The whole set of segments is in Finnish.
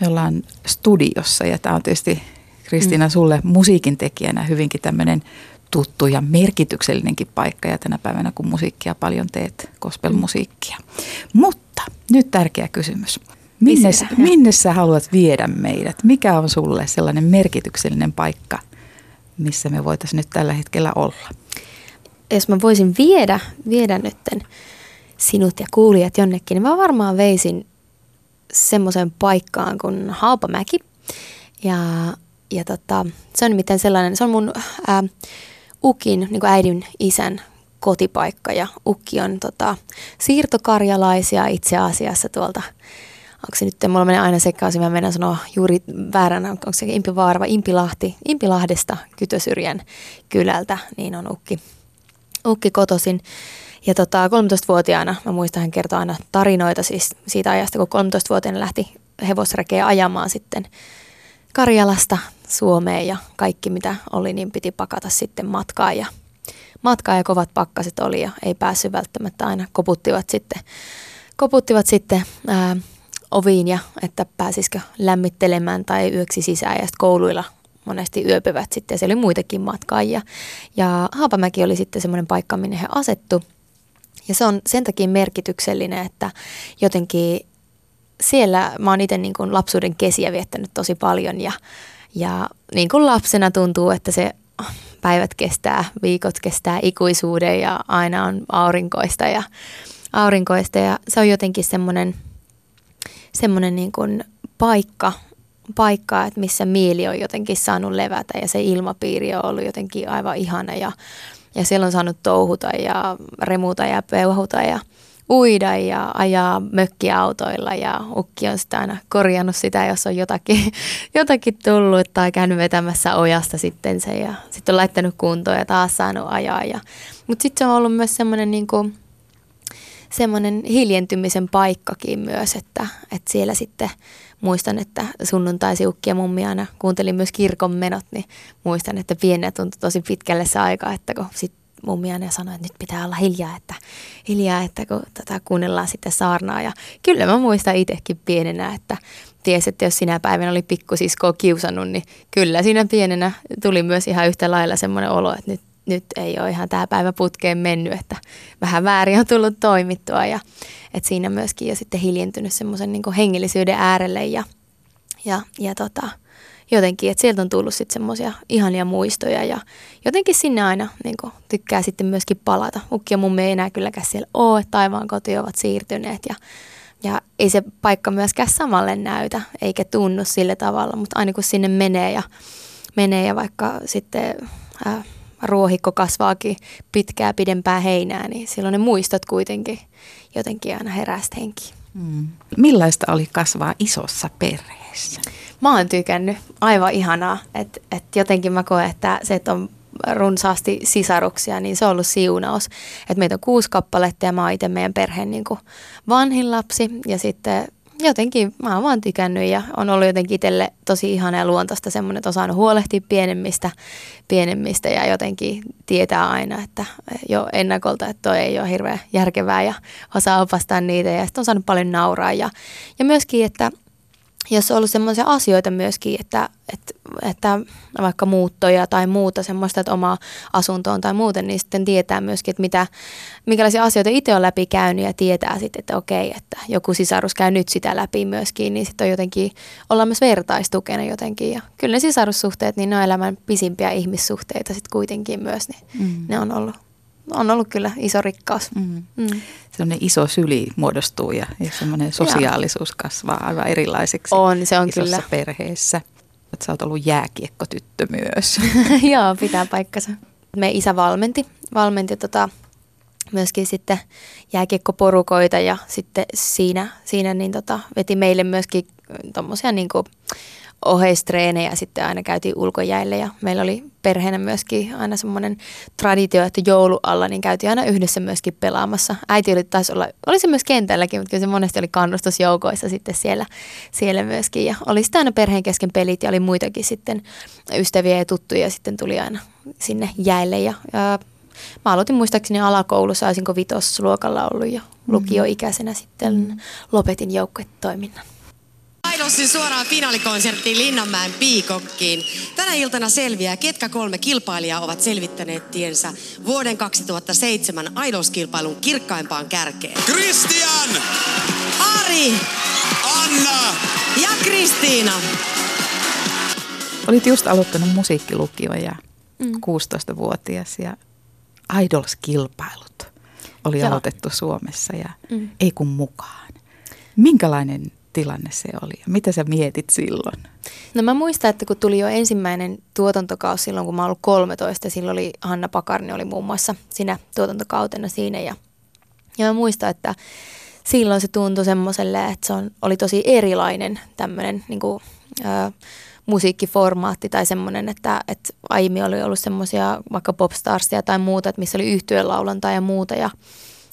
Me ollaan studiossa ja tämä on tietysti Kristiina sulle musiikin tekijänä hyvinkin tämmöinen tuttu ja merkityksellinenkin paikka ja tänä päivänä kun musiikkia paljon teet, gospelmusiikkia. Mutta nyt tärkeä kysymys. Minne, minne sä haluat viedä meidät? Mikä on sulle sellainen merkityksellinen paikka, missä me voitaisiin nyt tällä hetkellä olla? Jos mä voisin viedä, viedä nytten sinut ja kuulijat jonnekin, niin mä varmaan veisin semmoiseen paikkaan kuin Haapamäki. Ja, ja tota, se on nimittäin sellainen, se on mun ää, ukin, niin kuin äidin isän kotipaikka. Ja ukki on tota, siirtokarjalaisia itse asiassa tuolta. Onko se nyt, mulla menee aina sekaisin, mä menen sanoa juuri vääränä, onko se Impivaara vai Impilahti, Impilahdesta Kytösyrjän kylältä, niin on ukki, ukki kotosin. Ja tota, 13-vuotiaana, mä muistan, hän kertoo aina tarinoita siis siitä ajasta, kun 13-vuotiaana lähti hevosrekeä ajamaan sitten Karjalasta Suomeen ja kaikki mitä oli, niin piti pakata sitten matkaa ja matkaa ja kovat pakkaset oli ja ei päässyt välttämättä aina koputtivat sitten, koputtivat sitten ää, oviin ja että pääsisikö lämmittelemään tai yöksi sisään ja kouluilla monesti yöpyvät sitten ja siellä oli muitakin matkaajia. Ja Haapamäki oli sitten semmoinen paikka, minne he asettu. Ja se on sen takia merkityksellinen, että jotenkin siellä mä oon itse niin lapsuuden kesiä viettänyt tosi paljon ja, ja niin kuin lapsena tuntuu, että se päivät kestää, viikot kestää ikuisuuden ja aina on aurinkoista ja aurinkoista ja se on jotenkin semmoinen – semmoinen niin kuin paikka, paikka, että missä mieli on jotenkin saanut levätä ja se ilmapiiri on ollut jotenkin aivan ihana ja, ja siellä on saanut touhuta ja remuta ja peuhuta ja uida ja ajaa mökkiautoilla ja ukki on sitä aina korjannut sitä, jos on jotakin, jotakin tullut tai käynyt vetämässä ojasta sitten se ja sitten on laittanut kuntoon ja taas saanut ajaa. Ja, mutta sitten se on ollut myös semmoinen niin kuin, semmoinen hiljentymisen paikkakin myös, että, että siellä sitten muistan, että sunnuntaisi ukki ja mummi aina kuuntelin myös kirkon menot, niin muistan, että pienenä tuntui tosi pitkälle se aika, että kun sitten mummi aina sanoi, että nyt pitää olla hiljaa, että, hiljaa, että kun tätä kuunnellaan sitten saarnaa. Ja kyllä mä muistan itsekin pienenä, että ties, että jos sinä päivänä oli pikkusiskoa kiusannut, niin kyllä siinä pienenä tuli myös ihan yhtä lailla semmoinen olo, että nyt nyt ei ole ihan tämä päivä putkeen mennyt, että vähän väärin on tullut toimittua ja että siinä myöskin jo sitten hiljentynyt semmoisen niin hengellisyyden äärelle ja, ja, ja tota, jotenkin, että sieltä on tullut sitten semmoisia ihania muistoja ja jotenkin sinne aina niin kuin, tykkää sitten myöskin palata. Ukki ja mummi ei enää kylläkään siellä ole, taivaan koti ovat siirtyneet ja, ja ei se paikka myöskään samalle näytä eikä tunnu sillä tavalla, mutta aina kun sinne menee ja, menee ja vaikka sitten... Ää, ruohikko kasvaakin pitkää pidempää heinää, niin silloin ne muistot kuitenkin jotenkin aina herästä henki. Mm. Millaista oli kasvaa isossa perheessä? Mä oon tykännyt. Aivan ihanaa. Että et jotenkin mä koen, että se, että on runsaasti sisaruksia, niin se on ollut siunaus. Että meitä on kuusi kappaletta ja mä oon itse meidän perheen niin vanhin lapsi. Ja sitten jotenkin mä oon vaan tykännyt ja on ollut jotenkin itselle tosi ihana ja luontaista semmoinen, että on saanut huolehtia pienemmistä, pienemmistä ja jotenkin tietää aina, että jo ennakolta, että toi ei ole hirveän järkevää ja osaa opastaa niitä ja sitten on saanut paljon nauraa ja, ja myöskin, että jos on ollut semmoisia asioita myöskin, että, että, että vaikka muuttoja tai muuta semmoista, että oma asuntoon tai muuten, niin sitten tietää myöskin, että mitä, minkälaisia asioita itse on läpi käynyt ja tietää sitten, että okei, että joku sisarus käy nyt sitä läpi myöskin, niin sitten on jotenkin, ollaan myös vertaistukena jotenkin. Ja kyllä ne sisarussuhteet, niin ne on elämän pisimpiä ihmissuhteita sitten kuitenkin myös, niin mm. ne on ollut on ollut kyllä iso rikkaus. Mm. Mm. Sellainen iso syli muodostuu ja, ja semmoinen sosiaalisuus kasvaa aivan erilaiseksi. On, se on isossa kyllä. perheessä. Että sä oot ollut jääkiekkotyttö myös. Joo, pitää paikkansa. Me isä valmenti, valmenti tota, myöskin sitten jääkiekkoporukoita ja sitten siinä, siinä niin tota, veti meille myöskin tuommoisia niin oheistreenejä sitten aina käytiin ulkojäille ja meillä oli perheenä myöskin aina semmoinen traditio, että joulualla niin käytiin aina yhdessä myöskin pelaamassa. Äiti oli taisi olla, oli se myös kentälläkin, mutta kyllä se monesti oli kannustusjoukoissa sitten siellä, siellä myöskin ja oli sitten aina perheen kesken pelit ja oli muitakin sitten ystäviä ja tuttuja ja sitten tuli aina sinne jäille ja, ja Mä aloitin muistaakseni alakoulussa, olisinko vitosluokalla ollut jo lukioikäisenä sitten lopetin joukkuetoiminnan. Aidosin suoraan finaalikonserttiin Linnanmäen Piikokkiin. Tänä iltana selviää, ketkä kolme kilpailijaa ovat selvittäneet tiensä vuoden 2007 Aidoskilpailun kirkkaimpaan kärkeen. Christian! Ari Anna! ja Kristiina. Olit just aloittanut musiikkilukio ja mm. 16-vuotias ja Idols-kilpailut oli Joo. aloitettu Suomessa ja Mm. ei kun mukaan. Minkälainen tilanne se oli? Ja mitä sä mietit silloin? No mä muistan, että kun tuli jo ensimmäinen tuotantokausi silloin, kun mä ollut 13, silloin oli Hanna Pakarni oli muun muassa siinä tuotantokautena siinä. Ja, ja mä muistan, että silloin se tuntui semmoiselle, että se on, oli tosi erilainen tämmöinen niin kuin, ö, musiikkiformaatti tai semmoinen, että, että aiemmin oli ollut semmoisia vaikka popstarsia tai muuta, että missä oli yhtyelaulontaa ja muuta. Ja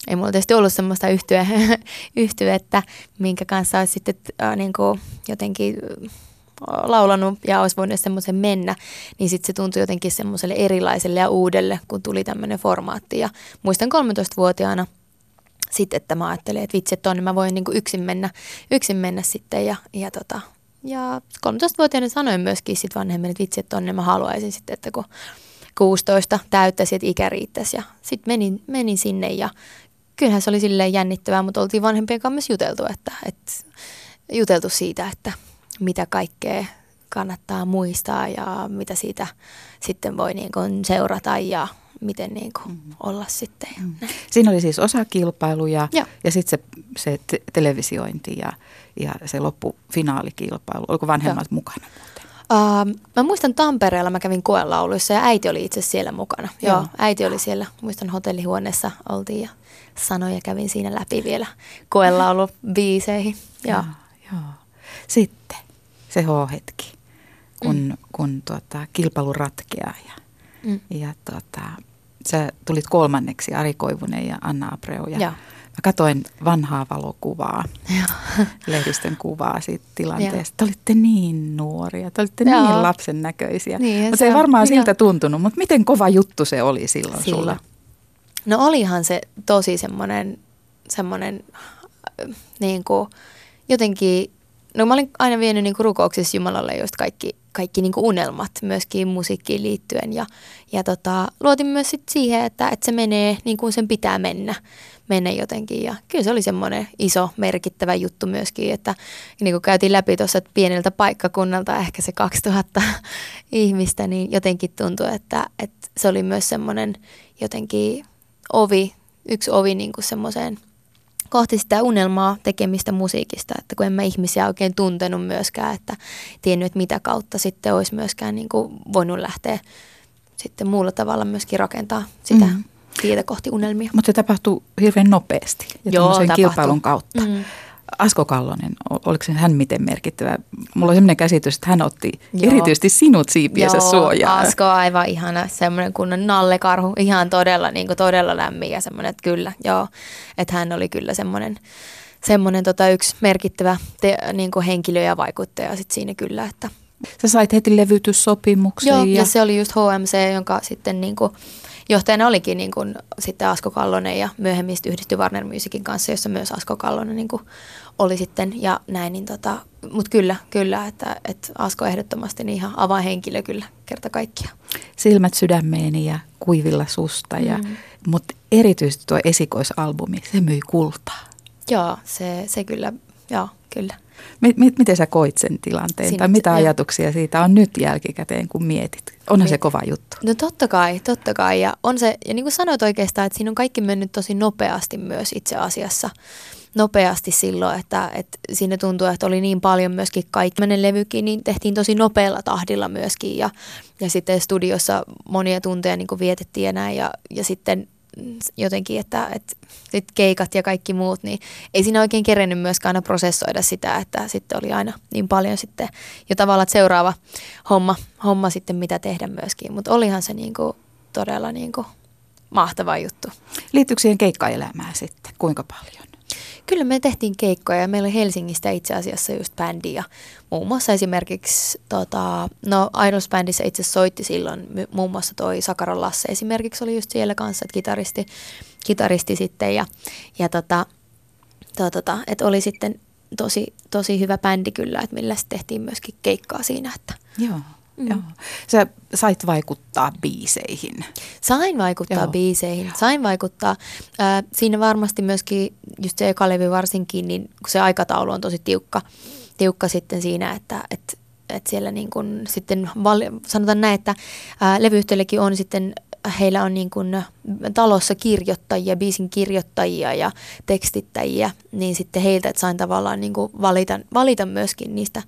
ei mulla tietysti ollut semmoista yhtyä, yhtyettä, minkä kanssa olisi sitten äh, niin kuin jotenkin äh, laulanut ja olisi voinut semmoisen mennä, niin sitten se tuntui jotenkin semmoiselle erilaiselle ja uudelle, kun tuli tämmöinen formaatti. Ja muistan 13-vuotiaana sitten, että mä ajattelin, että vitsi, että tonne mä voin niin kuin yksin mennä, yksin mennä sitten ja, ja tota, ja 13-vuotiaana sanoin myöskin sit vanhemmille, että vitsi, että tonne mä haluaisin sitten, että kun 16 täyttäisi, että ikä riittäisi. Ja sitten menin, menin sinne ja kyllähän se oli silleen jännittävää, mutta oltiin vanhempien kanssa myös juteltu, että, että juteltu siitä, että mitä kaikkea kannattaa muistaa ja mitä siitä sitten voi niin kuin seurata ja miten niin kuin olla sitten. Näin. Siinä oli siis osakilpailu ja, Joo. ja sitten se, se te- televisiointi ja, ja se loppufinaalikilpailu. Oliko vanhemmat mukana muuten? Uh, mä muistan Tampereella, mä kävin koelauluissa ja äiti oli itse siellä mukana. Joo. Joo. Joo, äiti oli siellä, muistan hotellihuoneessa oltiin ja sanoja kävin siinä läpi vielä koelaulubiiseihin. Joo. Joo, joo. Sitten se H-hetki, kun, mm. kun tuota, kilpailu ratkeaa ja, Mm. ja tuota, sä tulit kolmanneksi Ari Koivunen ja Anna Abreu ja Joo. mä katsoin vanhaa valokuvaa, Joo. lehdistön kuvaa siitä tilanteesta. Joo. Te olitte niin nuoria, te olitte Joo. niin lapsen näköisiä. Niinhän Mutta se ei on. varmaan Joo. siltä tuntunut, mutta miten kova juttu se oli silloin, Silloin. sulle? No olihan se tosi semmoinen, semmoinen äh, niin kuin, jotenkin, no mä olin aina vienyt niin kuin rukouksissa Jumalalle just kaikki, kaikki niin kuin unelmat myöskin musiikkiin liittyen. Ja, ja tota, luotin myös sit siihen, että, että se menee niin kuin sen pitää mennä, mennä jotenkin. Ja kyllä se oli semmoinen iso merkittävä juttu myöskin, että niin kuin käytiin läpi tuossa pieneltä paikkakunnalta ehkä se 2000 ihmistä, niin jotenkin tuntui, että, että se oli myös semmoinen jotenkin ovi, yksi ovi niin kuin semmoiseen kohti sitä unelmaa tekemistä musiikista, että kun en mä ihmisiä oikein tuntenut myöskään, että tiennyt, että mitä kautta sitten olisi myöskään niin kuin voinut lähteä sitten muulla tavalla myöskin rakentaa sitä Mm. tietä kohti unelmia. Mutta se tapahtui hirveän nopeasti ja Joo, kilpailun kautta. Mm. Asko Kallonen, oliko hän miten merkittävä? Mulla on sellainen käsitys, että hän otti Joo. erityisesti sinut siipiensä Joo, suojaan. Asko on aivan ihana, semmoinen kunnon nallekarhu, ihan todella, niin kuin todella lämmin ja semmoinen, että kyllä, joo, että hän oli kyllä semmoinen, semmoinen tota yksi merkittävä te, niin kuin henkilö ja vaikuttaja sit siinä kyllä, että Sä sait heti levytyssopimuksen. Joo, ja, ja se oli just HMC, jonka sitten niin kuin, johtajana olikin niin kuin, sitten Asko Kallonen ja myöhemmin sitten yhdistyi Warner Musicin kanssa, jossa myös Asko Kallonen niin kuin, oli sitten ja näin. Niin tota, Mutta kyllä, kyllä, että, että Asko ehdottomasti niin ihan avainhenkilö kyllä kerta kaikkiaan. Silmät sydämeeni ja kuivilla susta. Ja, Mm. Mutta erityisesti tuo esikoisalbumi, se myi kultaa. Joo, se, se kyllä, joo, kyllä. M- m- miten sä koit sen tilanteen? Siinä- tai mitä joo. ajatuksia siitä on nyt jälkikäteen, kun mietit? Onhan se kova juttu. No totta kai, totta kai. Ja, on se, ja niin kuin sanoit oikeastaan, että siinä on kaikki mennyt tosi nopeasti myös itse asiassa. Nopeasti silloin, että, että siinä tuntuu, että oli niin paljon myöskin kaikki. levykin, niin tehtiin tosi nopealla tahdilla myöskin. Ja, ja sitten studiossa monia tunteja niin kuin vietettiin ja näin. Ja, ja sitten jotenkin, että, että sit keikat ja kaikki muut, niin ei siinä oikein kerennyt myöskään aina prosessoida sitä, että sitten oli aina niin paljon sitten jo tavallaan seuraava homma, homma sitten, mitä tehdä myöskin. Mutta olihan se niinku todella niinku mahtava juttu. Liittyykö siihen keikkaelämään sitten? Kuinka paljon? Kyllä me tehtiin keikkoja ja meillä oli Helsingistä itse asiassa just bändi ja muun muassa esimerkiksi, tota, no Idols-bändissä itse soitti silloin muun muassa toi Sakaron Lasse esimerkiksi oli just siellä kanssa, että kitaristi, kitaristi sitten ja, ja tota, to, tota, että oli sitten tosi, tosi hyvä bändi kyllä, että millä tehtiin myöskin keikkaa siinä. Että. Joo. Mm. Joo. Sä sait vaikuttaa biiseihin. Sain vaikuttaa Joo. biiseihin. Sain vaikuttaa. Äh, siinä varmasti myöskin, just se eka levy varsinkin, niin kun se aikataulu on tosi tiukka, tiukka sitten siinä, että, että että siellä niin kun sitten, sanotaan näin, että ää, levyyhtiöllekin on sitten heillä on niin kuin talossa kirjoittajia, biisin kirjoittajia ja tekstittäjiä, niin sitten heiltä, että sain tavallaan niin kuin valita, valita myöskin niistä,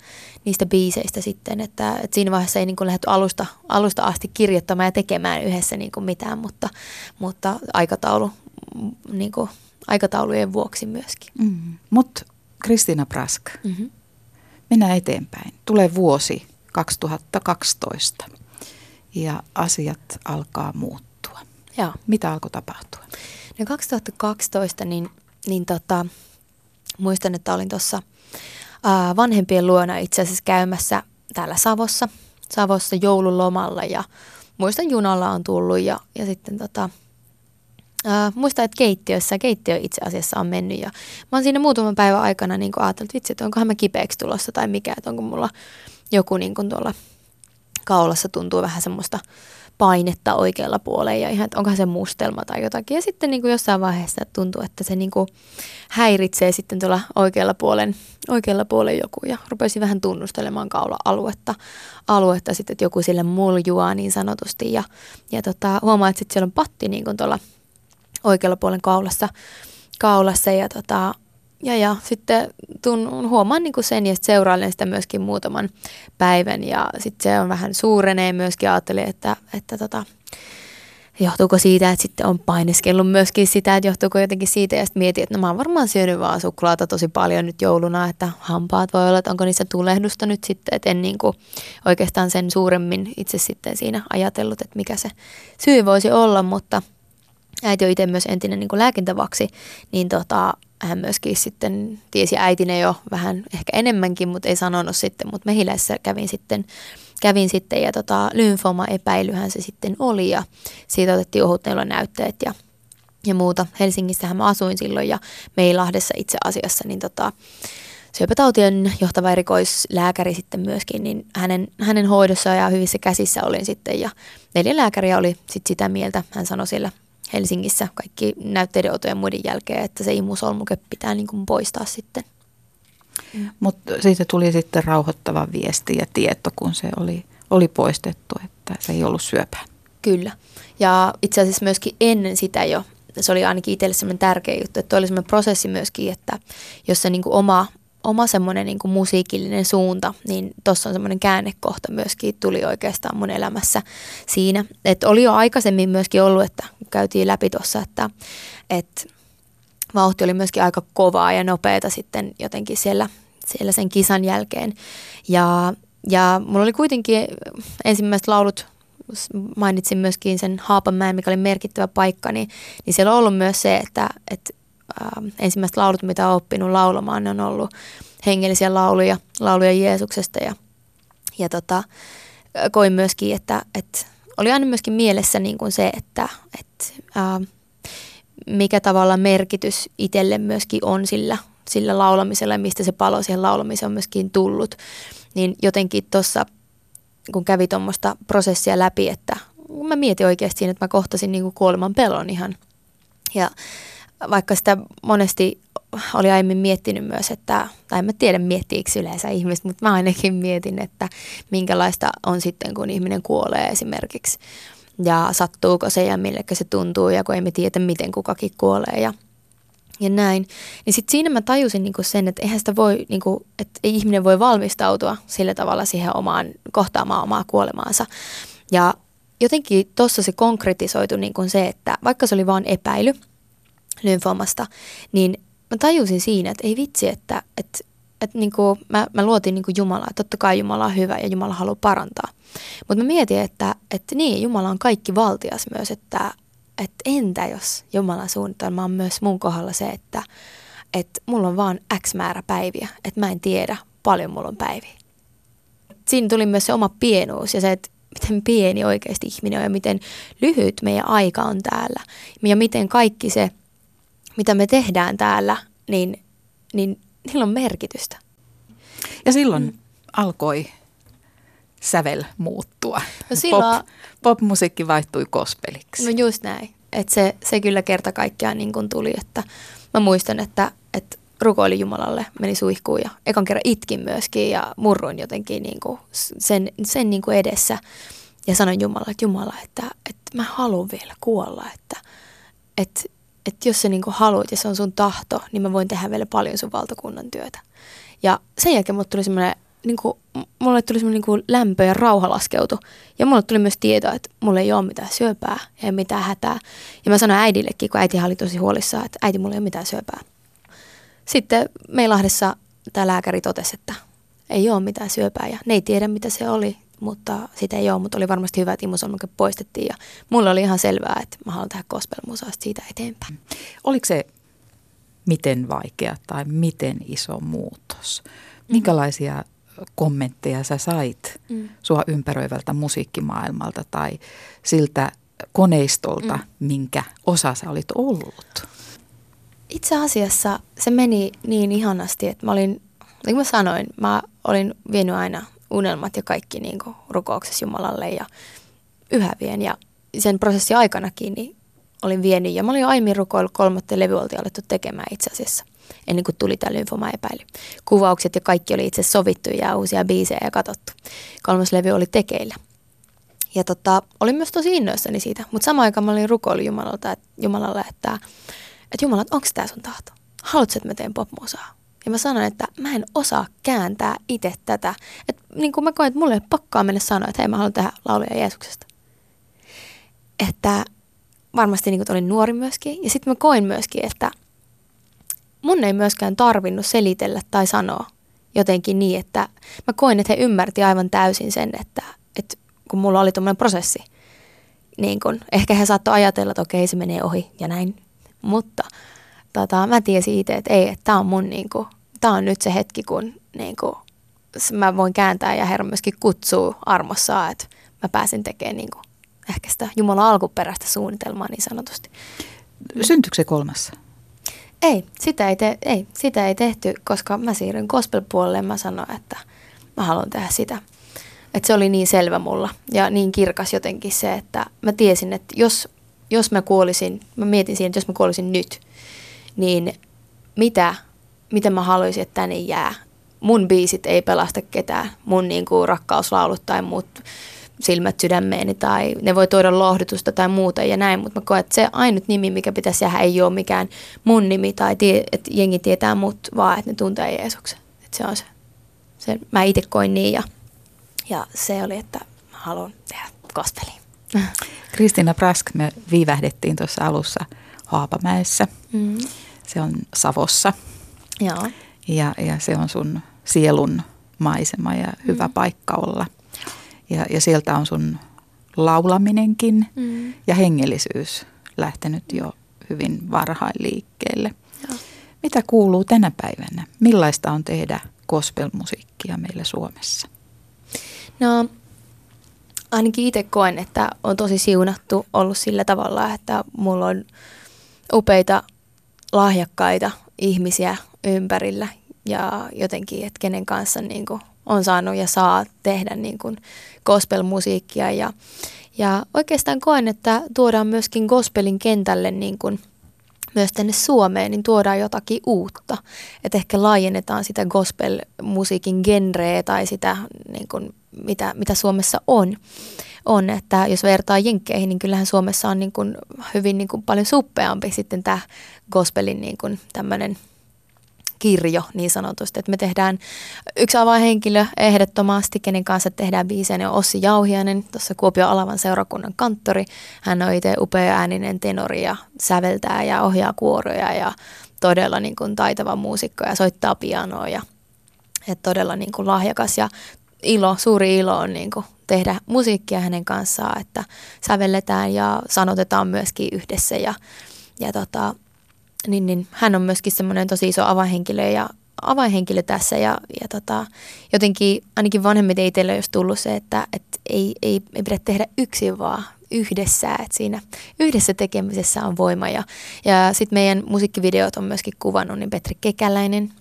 niistä biiseistä sitten, että, että siinä vaiheessa ei niin kuin lähdetty alusta, alusta asti kirjoittamaan ja tekemään yhdessä niin kuin mitään, mutta, mutta aikataulu, niin kuin aikataulujen vuoksi myöskin. Mm. Mutta Kristiina Prask, mm-hmm. mennään eteenpäin. Tulee vuosi 2012 ja asiat alkaa muuttua. Joo. Mitä alkoi tapahtua? No 2012 niin, niin tota, muistan, että olin tuossa vanhempien luona itse asiassa käymässä täällä Savossa, Savossa joululomalla ja muistan junalla on tullut ja, ja sitten tota, ää, muistan, että keittiössä, keittiö itse asiassa on mennyt ja mä oon siinä muutaman päivän aikana niin ajatellut, että vitsi, että onkohan mä kipeäksi tulossa tai mikä, että onko mulla joku niin kuin tuolla kaulassa tuntuu vähän semmoista painetta oikealla puolella ja ihan, että onkohan se mustelma tai jotakin. Ja sitten niin kuin jossain vaiheessa tuntuu, että se niin kuin häiritsee sitten tuolla oikealla puolen, oikealla puolen joku ja rupesi vähän tunnustelemaan kaula-aluetta. Aluetta sitten, että joku sille muljua niin sanotusti ja, ja tota, huomaa, että sitten siellä on patti niin kuin tuolla oikealla puolen kaulassa, kaulassa ja tota, ja, ja. Sitten tun, huomaan niin kuin sen ja seurailen sitä myöskin muutaman päivän ja sitten se on vähän suurenee myöskin. Ajattelin, että, että tota, johtuuko siitä, että sitten on paineskellut myöskin sitä, että johtuuko jotenkin siitä. Ja sitten mietin, että no mä oon varmaan syönyt vaan suklaata tosi paljon nyt jouluna, että hampaat voi olla, että onko niissä tulehdusta nyt sitten, että en niin kuin oikeastaan sen suuremmin itse sitten siinä ajatellut, että mikä se syy voisi olla, mutta äiti on itse myös entinen niin kuin lääkintävaksi, niin tota, hän myöskin sitten tiesi äitine jo vähän ehkä enemmänkin, mutta ei sanonut sitten, mutta mehiläisessä kävin sitten, kävin sitten ja tota, lymfoma-epäilyhän se sitten oli ja siitä otettiin näytteet ja, ja muuta. Helsingissähän mä asuin silloin ja Meilahdessa itse asiassa, niin tota, syöpätautien johtava erikoislääkäri sitten myöskin, niin hänen, hänen hoidossa ja hyvissä käsissä olin sitten ja neljä lääkäriä oli sitten sitä mieltä, hän sanoi siellä Helsingissä kaikki näytteiden otojen muiden jälkeen, että se imusolmuke pitää niin kuin poistaa sitten. Mm. Mutta siitä tuli sitten rauhoittava viesti ja tieto, kun se oli, oli poistettu, että se ei ollut syöpää. Kyllä. Ja itse asiassa myöskin ennen sitä jo, se oli ainakin itselle semmoinen tärkeä juttu, että oli semmoinen prosessi myöskin, että jos se niin kuin oma oma semmoinen niin musiikillinen suunta, niin tuossa on semmoinen käännekohta myöskin tuli oikeastaan mun elämässä siinä. Että oli jo aikaisemmin myöskin ollut, että käytiin läpi tuossa, että, että vauhti oli myöskin aika kovaa ja nopeata sitten jotenkin siellä, siellä sen kisan jälkeen. Ja, ja mulla oli kuitenkin ensimmäiset laulut mainitsin myöskin sen Haapamäen, mikä oli merkittävä paikka, niin, niin siellä on ollut myös se, että, että äh, ensimmäiset laulut, mitä olen oppinut laulamaan, ne on ollut hengellisiä lauluja, lauluja Jeesuksesta ja, ja tota, koin myöskin, että, että oli aina myöskin mielessä niin kuin se, että, että äh, mikä tavalla merkitys itselle myöskin on sillä, sillä laulamisella ja mistä se palo siihen laulamiseen on myöskin tullut. Niin jotenkin tuossa, kun kävi tuommoista prosessia läpi, että mä mietin oikeasti siinä, että mä kohtasin niin kuin kuoleman pelon ihan. Ja vaikka sitä monesti oli aiemmin miettinyt myös, että, tai en mä tiedä miettiikö yleensä ihmiset, mutta mä ainakin mietin, että minkälaista on sitten, kun ihminen kuolee esimerkiksi. Ja sattuuko se ja millekä se tuntuu ja kun emme tiedä, miten kukakin kuolee ja, ja näin. Niin sitten siinä mä tajusin niinku sen, että eihän sitä voi, niinku, että ihminen voi valmistautua sillä tavalla siihen omaan, kohtaamaan omaa kuolemaansa. Ja jotenkin tuossa se konkretisoitu niin kuin se, että vaikka se oli vain epäily – lymfoomasta, niin mä tajusin siinä, että ei vitsi, että, että, että niin kuin mä, mä luotin niin kuin Jumalaa. Totta kai Jumala on hyvä ja Jumala haluaa parantaa. Mutta mä mietin, että, että niin, Jumala on kaikki valtias myös, että, että entä jos Jumalan suunnitelma on myös mun kohdalla se, että, että mulla on vaan X määrä päiviä, että mä en tiedä paljon mulla on päiviä. Siinä tuli myös se oma pienuus ja se, että miten pieni oikeasti ihminen on ja miten lyhyt meidän aika on täällä. Ja miten kaikki se, mitä me tehdään täällä, niin, niin niillä on merkitystä. Ja silloin mm. alkoi sävel muuttua. No silloin, Pop, popmusiikki vaihtui kospeliksi. No just näin. Että se, se kyllä kerta kaikkiaan niin kuin tuli, että mä muistan, että, että rukoili Jumalalle, meni suihkuun ja ekan kerran itkin myöskin ja murruin jotenkin niin kuin sen, sen niin kuin edessä. Ja sanoin Jumalalle, että Jumala, että, että mä haluan vielä kuolla, että, että, että jos sä niin haluat ja se on sun tahto, niin mä voin tehdä vielä paljon sun valtakunnan työtä. Ja sen jälkeen mulle tuli semmoinen niin kuin, mulle tuli semmoinen niin lämpö ja rauha laskeutui. Ja mulle tuli myös tietoa, että mulla ei ole mitään syöpää ja mitään hätää. Ja mä sanoin äidillekin, kun äiti oli tosi huolissaan, että äiti, mulla ei ole mitään syöpää. Sitten Meilahdessa tämä lääkäri totesi, että ei ole mitään syöpää ja ne ei tiedä mitä se oli, mutta sitä ei ole, mutta oli varmasti hyvä, että imusolmuke poistettiin ja mulla oli ihan selvää, että mä haluan tehdä gospel siitä eteenpäin. Oliko se miten vaikea tai miten iso muutos? Minkälaisia kommentteja sä sait mm. sua ympäröivältä musiikkimaailmalta tai siltä koneistolta, mm. minkä osa sä olit ollut? Itse asiassa se meni niin ihanasti, että mä olin, niin kuin mä sanoin, mä olin vienyt aina unelmat ja kaikki niin kuin rukouksessa Jumalalle ja yhä vien. Ja sen prosessin aikanakin niin olin vienyt ja mä olin jo aiemmin rukoillut kolmatta levy oltiin alettu tekemään itse asiassa ennen kuin tuli tämä lymfoma-epäily. Kuvaukset ja kaikki oli itse sovittu ja uusia biisejä ja katsottu. Kolmas levy oli tekeillä. Ja tota, olin myös tosi innoissani siitä, mutta samaan aikaan mä olin rukoillut Jumalalta, että, Jumalalle, että, että Jumala, onko tämä sun tahto? Haluatko, että mä teen popmusaa? Ja mä sanoin, että mä en osaa kääntää itse tätä. Että niin kuin mä koen, että mulle ei pakkaa mennä sanoa, että hei mä haluan tehdä lauluja Jeesuksesta. Että varmasti niin kuin olin nuori myöskin. Ja sitten mä koin myöskin, että mun ei myöskään tarvinnut selitellä tai sanoa jotenkin niin, että mä koin, että he ymmärti aivan täysin sen, että, että kun mulla oli tuommoinen prosessi, niin kun, ehkä he saattoi ajatella, että okei se menee ohi ja näin, mutta tota, mä tiesin itse, että ei, että tämä on mun niin kuin, tää on nyt se hetki, kun niin kuin, mä voin kääntää ja Herra myöskin kutsuu armossaan, että mä pääsen tekemään niin kuin, ehkä sitä Jumalan alkuperäistä suunnitelmaa niin sanotusti. Syntyykö se kolmassa? Ei sitä ei, te, ei, sitä ei tehty, koska mä siirryin gospel-puolelle ja mä sanoin, että mä haluan tehdä sitä. Että se oli niin selvä mulla ja niin kirkas jotenkin se, että mä tiesin, että jos, jos mä kuolisin, mä mietin siihen, että jos mä kuolisin nyt, niin mitä, mitä mä haluaisin, että tänne jää. Mun biisit ei pelasta ketään, mun niin kuin rakkauslaulut tai muut silmät sydämeeni tai ne voi tuoda lohdutusta tai muuta ja näin, mutta mä koen, että se ainut nimi, mikä pitäisi jäädä, ei ole mikään mun nimi tai tie, että jengi tietää mut, vaan että ne tuntee Jeesuksen. Että se on se. se mä itse koin niin ja, ja se oli, että mä haluan tehdä gospeliin. Kristiina Prask, me viivähdettiin tuossa alussa Haapamäessä. Mm. Se on Savossa. Joo. Ja, ja se on sun sielun maisema ja hyvä mm. paikka olla. Ja, ja sieltä on sun laulaminenkin mm. ja hengellisyys lähtenyt jo hyvin varhain liikkeelle. Joo. Mitä kuuluu tänä päivänä? Millaista on tehdä gospelmusiikkia meillä Suomessa? No ainakin itse koen, että on tosi siunattu ollut sillä tavalla, että mulla on upeita, lahjakkaita ihmisiä ympärillä ja jotenkin, että kenen kanssa niin kuin on saanut ja saa tehdä niin kuin gospel-musiikkia. Ja, ja oikeastaan koen, että tuodaan myöskin gospelin kentälle niin kuin myös tänne Suomeen, niin tuodaan jotakin uutta. Että ehkä laajennetaan sitä gospel-musiikin genreä tai sitä, niin kuin, mitä, mitä Suomessa on. On, että jos vertaa jenkkeihin, niin kyllähän Suomessa on niin kuin hyvin niin kuin paljon suppeampi sitten tämä gospelin niin kuin tämmöinen – kirjo niin sanotusti. Että me tehdään yksi avainhenkilö ehdottomasti, kenen kanssa tehdään biisejä, on Ossi Jauhianen, tuossa Kuopion Alavan seurakunnan kanttori. Hän on itse upea ääninen tenori ja säveltää ja ohjaa kuoroja ja todella niin kuin taitava muusikko ja soittaa pianoa ja että todella niin kuin lahjakas ja ilo, suuri ilo on niin kuin tehdä musiikkia hänen kanssaan, että sävelletään ja sanotetaan myöskin yhdessä ja, ja tota, niin, niin hän on myöskin semmoinen tosi iso avainhenkilö ja avainhenkilö tässä ja, ja tota, jotenkin ainakin vanhemmiten itselle olisi tullut se, että et ei, ei, ei pidä tehdä yksin vaan yhdessä, että siinä yhdessä tekemisessä on voima. Ja, ja sitten meidän musiikkivideot on myöskin kuvannut niin Petri Kekäläinen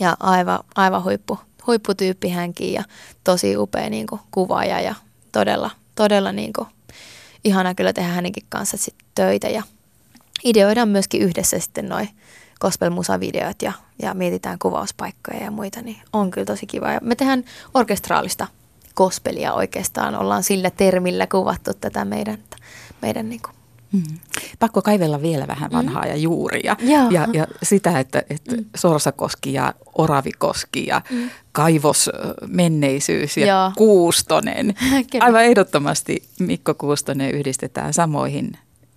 Ja aivan, aivan huippu, huipputyyppi hänkin ja tosi upea niin kuin, kuvaaja ja todella, todella niin kuin, ihana kyllä tehdä hänenkin kanssa sit töitä ja ideoidaan myöskin yhdessä sitten noin gospel-musavideot ja, ja mietitään kuvauspaikkoja ja muita, niin on kyllä tosi kiva. Ja me tehdään orkestraalista gospelia oikeastaan, ollaan sillä termillä kuvattu tätä meidän, meidän niin kuin Mm. Pakko kaivella vielä vähän mm. vanhaa mm. ja juuria. Joo. Ja, ja sitä, että, että mm. Sorsakoski ja Oravikoski ja mm. kaivosmenneisyys ja Joo. Kuustonen. Aivan ehdottomasti Mikko Kuustonen yhdistetään samoihin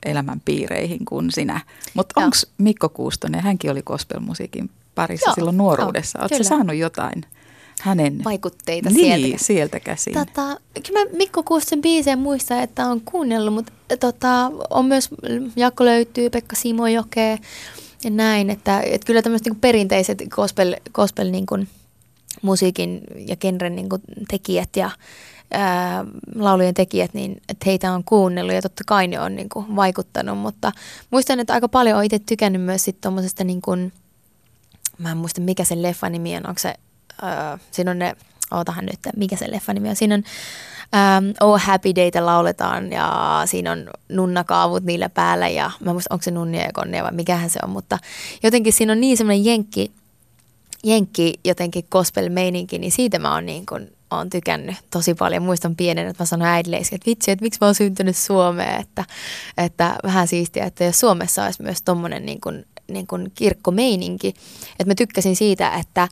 elämänpiireihin kuin sinä. Mutta onko Mikko Kuustonen, hänkin oli gospelmusiikin parissa Joo. silloin nuoruudessa. Oletko saanut jotain hänen vaikutteita niin, sieltä. sieltä käsin. Tota, kyllä mä Mikko Kuusten biisejä muistan, että on kuunnellut, mutta tota, on myös, Jakko löytyy, Pekka Simojoke ja näin, että, että kyllä tämmöiset niin perinteiset gospel, gospel niin kuin, musiikin ja genren niin kuin, tekijät ja ää, laulujen tekijät, niin että heitä on kuunnellut ja totta kai ne on niin kuin, vaikuttanut, mutta muistan, että aika paljon olen itse tykännyt myös sitten tuommoisesta niin mä en muista mikä se leffa nimi on, onko se äh, siinä on ne, ootahan nyt, mikä se leffa nimi on, siinä on ähm, Oh Happy Dayta lauletaan ja siinä on nunnakaavut niillä päällä ja mä muistan, onko se nunnia ja konnia vai mikähän se on, mutta jotenkin siinä on niin semmoinen jenkki, jenkki jotenkin gospel-meininki, niin siitä mä oon niin kuin, oon tykännyt tosi paljon. Muistan pienen, että mä sanoin äidille, että vitsi, että miksi mä oon syntynyt Suomeen, että, että vähän siistiä, että jos Suomessa olisi myös tommonen niin kuin niin kuin kirkkomeininki. Että mä tykkäsin siitä, että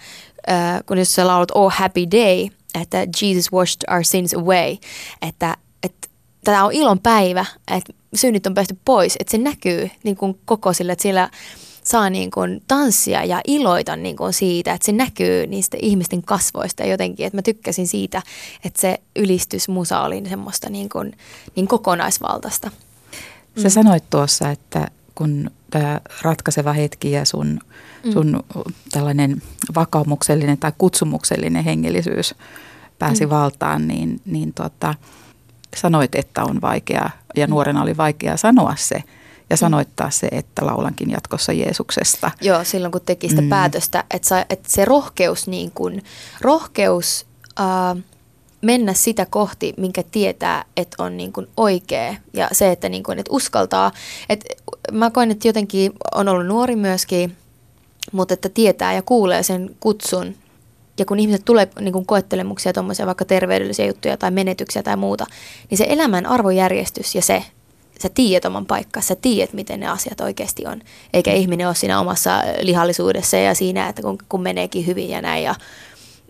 kun jos sä laulat Oh Happy Day, että Jesus washed our sins away, että, että tämä on ilon päivä, että synnit on päästy pois, että se näkyy niin kuin koko sille, että siellä saa niin kuin tanssia ja iloita niin kuin siitä, että se näkyy niistä ihmisten kasvoista jotenkin, että mä tykkäsin siitä, että se ylistysmusa oli semmoista niin, kuin, niin kokonaisvaltaista. Sä mm. sanoit tuossa, että kun tämä ratkaiseva hetki ja sun, mm. sun tällainen vakaumuksellinen tai kutsumuksellinen hengellisyys pääsi mm. valtaan, niin, niin tota, sanoit, että on vaikea ja nuorena oli vaikea sanoa se ja sanoittaa se, että laulankin jatkossa Jeesuksesta. Joo, silloin kun teki sitä mm. päätöstä, että, sa, että se rohkeus, niin kuin, rohkeus äh, mennä sitä kohti, minkä tietää, että on niin kuin oikea ja se, että, niin kuin, että uskaltaa. Että mä koen, että jotenkin on ollut nuori myöskin, mutta että tietää ja kuulee sen kutsun ja kun ihmiset tulee niin kuin koettelemuksia, tuommoisia vaikka terveydellisiä juttuja tai menetyksiä tai muuta, niin se elämän arvojärjestys ja se, sä tiedät oman paikkaa, sä tiedät, miten ne asiat oikeasti on. Eikä ihminen ole siinä omassa lihallisuudessa ja siinä, että kun, kun meneekin hyvin ja näin ja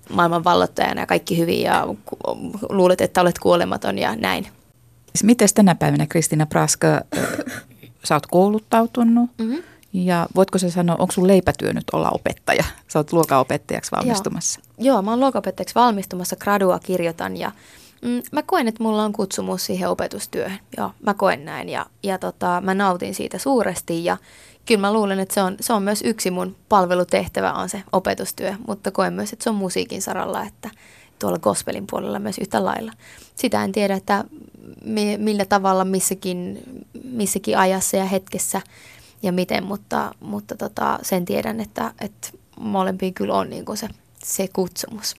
maailman vallottajana ja kaikki hyvin ja luulet, että olet kuolematon ja näin. Siis Miten tänä päivänä Kristina Praska, sä oot kouluttautunut mm-hmm. ja voitko sä sanoa, onko sun leipätyö nyt olla opettaja? Sä oot luokaopettajaksi valmistumassa. Joo, Joo mä oon luokaopettajaksi valmistumassa, gradua kirjoitan ja mm, mä koen, että mulla on kutsumus siihen opetustyöhön. Joo, mä koen näin ja, ja tota, mä nautin siitä suuresti ja, kyllä mä luulen, että se on, se on myös yksi mun palvelutehtävä on se opetustyö, mutta koen myös, että se on musiikin saralla, että tuolla gospelin puolella myös yhtä lailla. Sitä en tiedä, että millä tavalla missäkin, missäkin ajassa ja hetkessä ja miten, mutta, mutta tota, sen tiedän, että, että molempiin kyllä on niin se, se kutsumus.